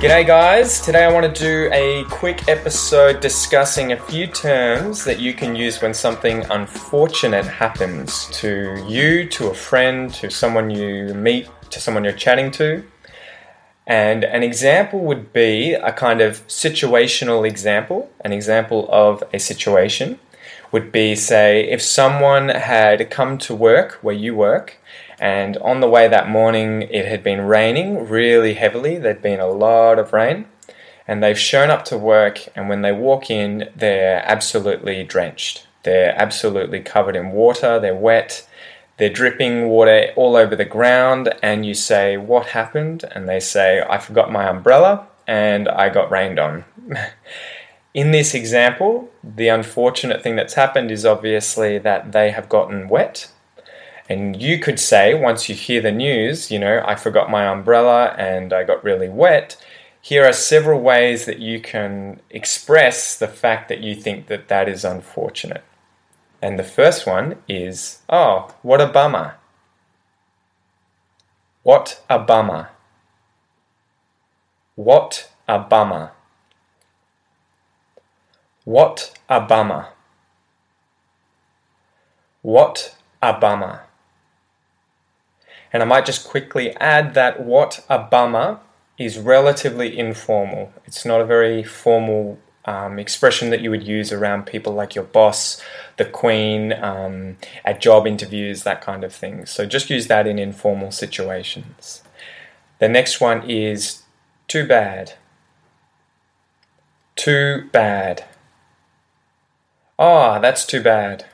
G'day, guys. Today I want to do a quick episode discussing a few terms that you can use when something unfortunate happens to you, to a friend, to someone you meet, to someone you're chatting to. And an example would be a kind of situational example. An example of a situation would be, say, if someone had come to work where you work and on the way that morning, it had been raining really heavily. There'd been a lot of rain. And they've shown up to work, and when they walk in, they're absolutely drenched. They're absolutely covered in water, they're wet, they're dripping water all over the ground. And you say, What happened? And they say, I forgot my umbrella and I got rained on. In this example, the unfortunate thing that's happened is obviously that they have gotten wet and you could say, once you hear the news, you know, I forgot my umbrella and I got really wet. Here are several ways that you can express the fact that you think that that is unfortunate. And the first one is, oh, what a bummer. What a bummer. What a bummer. What a bummer. What a bummer. And I might just quickly add that what a bummer is relatively informal. It's not a very formal um, expression that you would use around people like your boss, the queen, um, at job interviews, that kind of thing. So just use that in informal situations. The next one is too bad. Too bad. Ah, oh, that's too bad.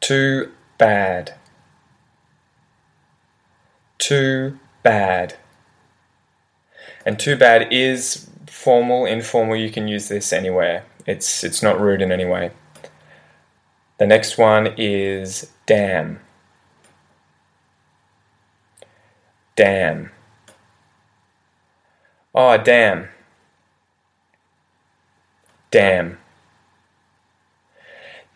Too bad too bad. And too bad is formal, informal, you can use this anywhere. It's it's not rude in any way. The next one is damn. Damn. Oh, damn. Damn.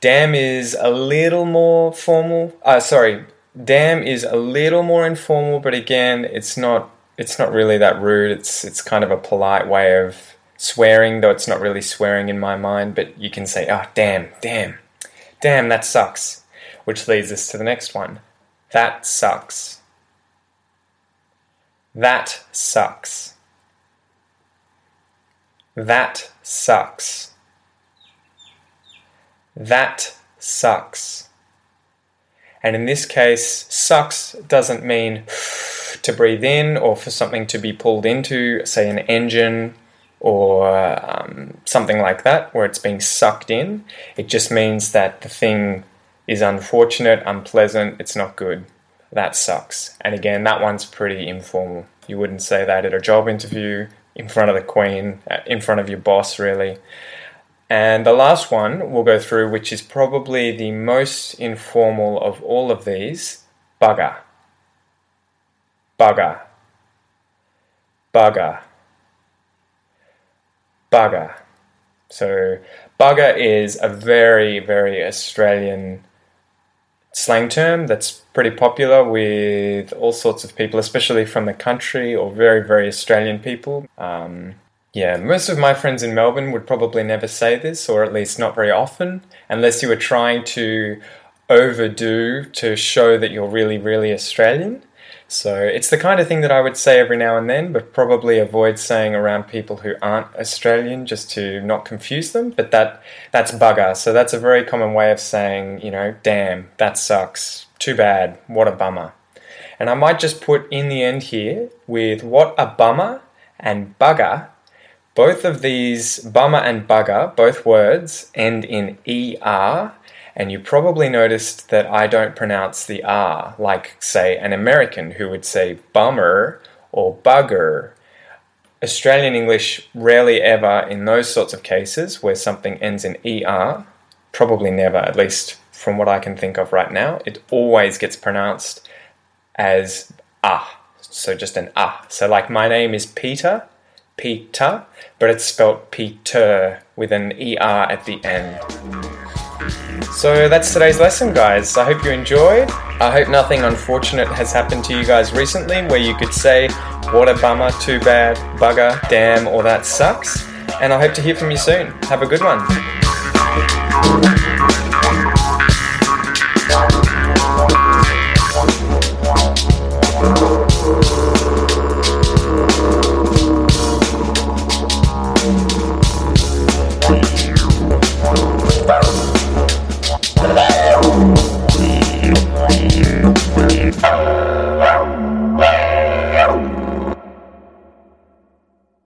Damn is a little more formal. Uh, sorry, Damn is a little more informal, but again, it's not it's not really that rude. It's it's kind of a polite way of swearing, though it's not really swearing in my mind. But you can say, "Oh, damn, damn, damn, that sucks," which leads us to the next one. That sucks. That sucks. That sucks. That sucks. And in this case, sucks doesn't mean to breathe in or for something to be pulled into, say an engine or um, something like that, where it's being sucked in. It just means that the thing is unfortunate, unpleasant, it's not good. That sucks. And again, that one's pretty informal. You wouldn't say that at a job interview, in front of the Queen, in front of your boss, really. And the last one we'll go through, which is probably the most informal of all of these bugger. Bugger. Bugger. Bugger. So, bugger is a very, very Australian slang term that's pretty popular with all sorts of people, especially from the country or very, very Australian people. Um, yeah, most of my friends in Melbourne would probably never say this, or at least not very often, unless you were trying to overdo to show that you're really, really Australian. So it's the kind of thing that I would say every now and then, but probably avoid saying around people who aren't Australian just to not confuse them. But that that's bugger. So that's a very common way of saying, you know, damn, that sucks. Too bad. What a bummer. And I might just put in the end here with what a bummer and bugger both of these bummer and bugger, both words, end in er, And you probably noticed that I don't pronounce the R like, say, an American who would say bummer or bugger. Australian English rarely ever, in those sorts of cases where something ends in ER, probably never, at least from what I can think of right now, it always gets pronounced as ah. So just an ah. So, like, my name is Peter, Peter, but it's spelled Peter with an ER at the end. So that's today's lesson, guys. I hope you enjoyed. I hope nothing unfortunate has happened to you guys recently where you could say, what a bummer, too bad, bugger, damn, or that sucks. And I hope to hear from you soon. Have a good one.